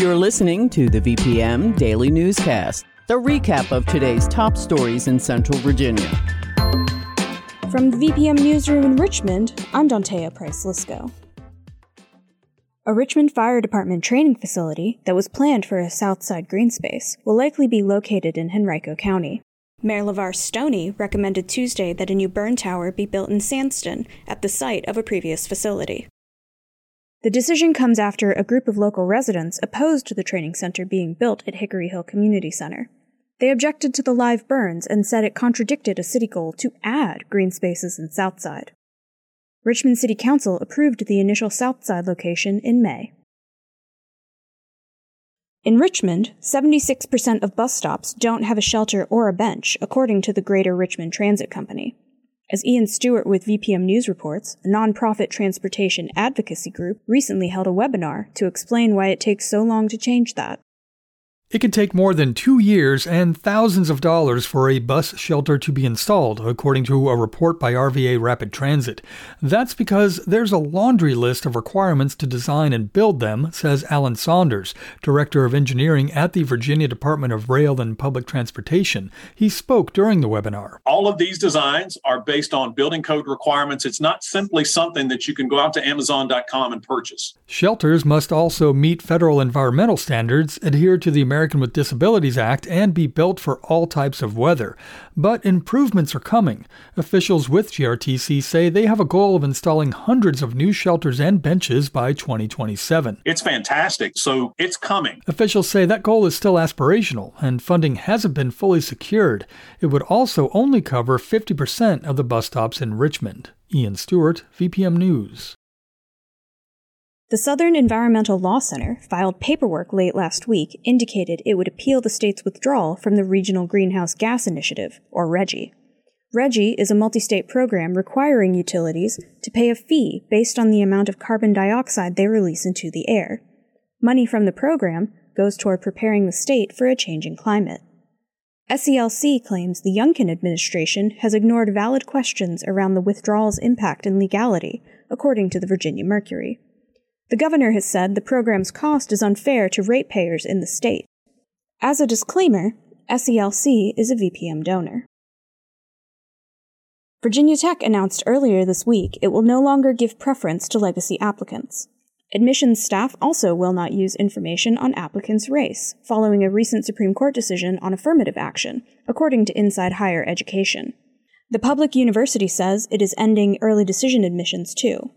You're listening to the VPM Daily Newscast, the recap of today's top stories in Central Virginia. From the VPM Newsroom in Richmond, I'm Dawnthea Price Lisco. A Richmond Fire Department training facility that was planned for a Southside green space will likely be located in Henrico County. Mayor LeVar Stoney recommended Tuesday that a new burn tower be built in Sandston at the site of a previous facility. The decision comes after a group of local residents opposed to the training center being built at Hickory Hill Community Center. They objected to the live burns and said it contradicted a city goal to add green spaces in Southside. Richmond City Council approved the initial Southside location in May. In Richmond, 76% of bus stops don't have a shelter or a bench, according to the Greater Richmond Transit Company. As Ian Stewart with VPM News reports, a nonprofit transportation advocacy group recently held a webinar to explain why it takes so long to change that. It could take more than two years and thousands of dollars for a bus shelter to be installed, according to a report by RVA Rapid Transit. That's because there's a laundry list of requirements to design and build them, says Alan Saunders, Director of Engineering at the Virginia Department of Rail and Public Transportation. He spoke during the webinar. All of these designs are based on building code requirements. It's not simply something that you can go out to Amazon.com and purchase. Shelters must also meet federal environmental standards, adhere to the American American with Disabilities Act and be built for all types of weather. But improvements are coming. Officials with GRTC say they have a goal of installing hundreds of new shelters and benches by 2027. It's fantastic, so it's coming. Officials say that goal is still aspirational and funding hasn't been fully secured. It would also only cover 50% of the bus stops in Richmond. Ian Stewart, VPM News. The Southern Environmental Law Center filed paperwork late last week indicated it would appeal the state's withdrawal from the Regional Greenhouse Gas Initiative, or RGGI. RGGI is a multi state program requiring utilities to pay a fee based on the amount of carbon dioxide they release into the air. Money from the program goes toward preparing the state for a changing climate. SELC claims the Youngkin administration has ignored valid questions around the withdrawal's impact and legality, according to the Virginia Mercury. The governor has said the program's cost is unfair to ratepayers in the state. As a disclaimer, SELC is a VPM donor. Virginia Tech announced earlier this week it will no longer give preference to legacy applicants. Admissions staff also will not use information on applicants' race, following a recent Supreme Court decision on affirmative action, according to Inside Higher Education. The public university says it is ending early decision admissions too.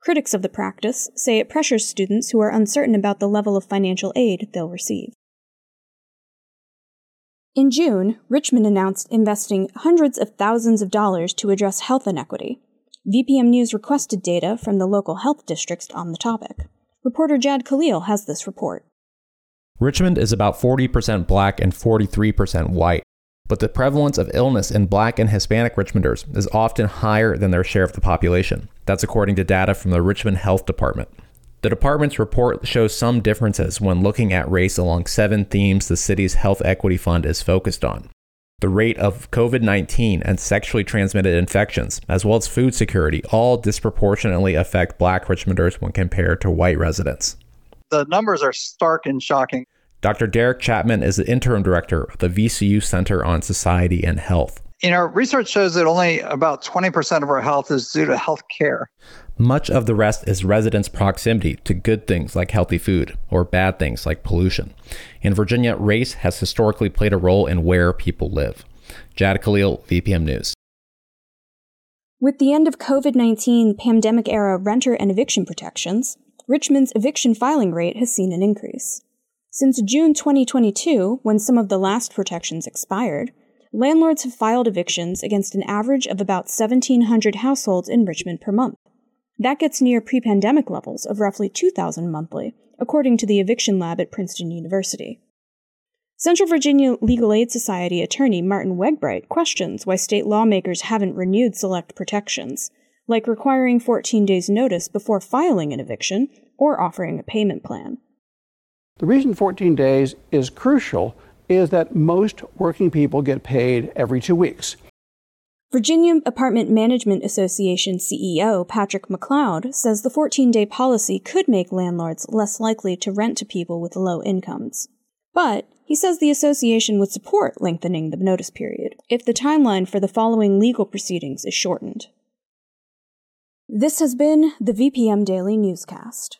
Critics of the practice say it pressures students who are uncertain about the level of financial aid they'll receive. In June, Richmond announced investing hundreds of thousands of dollars to address health inequity. VPM News requested data from the local health districts on the topic. Reporter Jahd Khalil has this report. Richmond is about 40% black and 43% white, but the prevalence of illness in black and Hispanic Richmonders is often higher than their share of the population. That's according to data from the Richmond Health Department. The department's report shows some differences when looking at race along seven themes the city's health equity fund is focused on. The rate of COVID 19 and sexually transmitted infections, as well as food security, all disproportionately affect black Richmonders when compared to white residents. The numbers are stark and shocking. Dr. Derek Chapman is the interim director of the VCU Center on Society and Health. You know, research shows that only about 20% of our health is due to health care. Much of the rest is residents' proximity to good things like healthy food or bad things like pollution. In Virginia, race has historically played a role in where people live. Jahd Khalil, VPM News. With the end of COVID 19 pandemic era renter and eviction protections, Richmond's eviction filing rate has seen an increase. Since June 2022, when some of the last protections expired, landlords have filed evictions against an average of about 1,700 households in Richmond per month. That gets near pre pandemic levels of roughly 2,000 monthly, according to the eviction lab at Princeton University. Central Virginia Legal Aid Society attorney Martin Wegbreit questions why state lawmakers haven't renewed select protections, like requiring 14 days' notice before filing an eviction or offering a payment plan. The reason 14 days is crucial is that most working people get paid every two weeks. Virginia Apartment Management Association CEO Patrick McCloud says the 14 day policy could make landlords less likely to rent to people with low incomes. But he says the association would support lengthening the notice period if the timeline for the following legal proceedings is shortened. This has been the VPM Daily Newscast.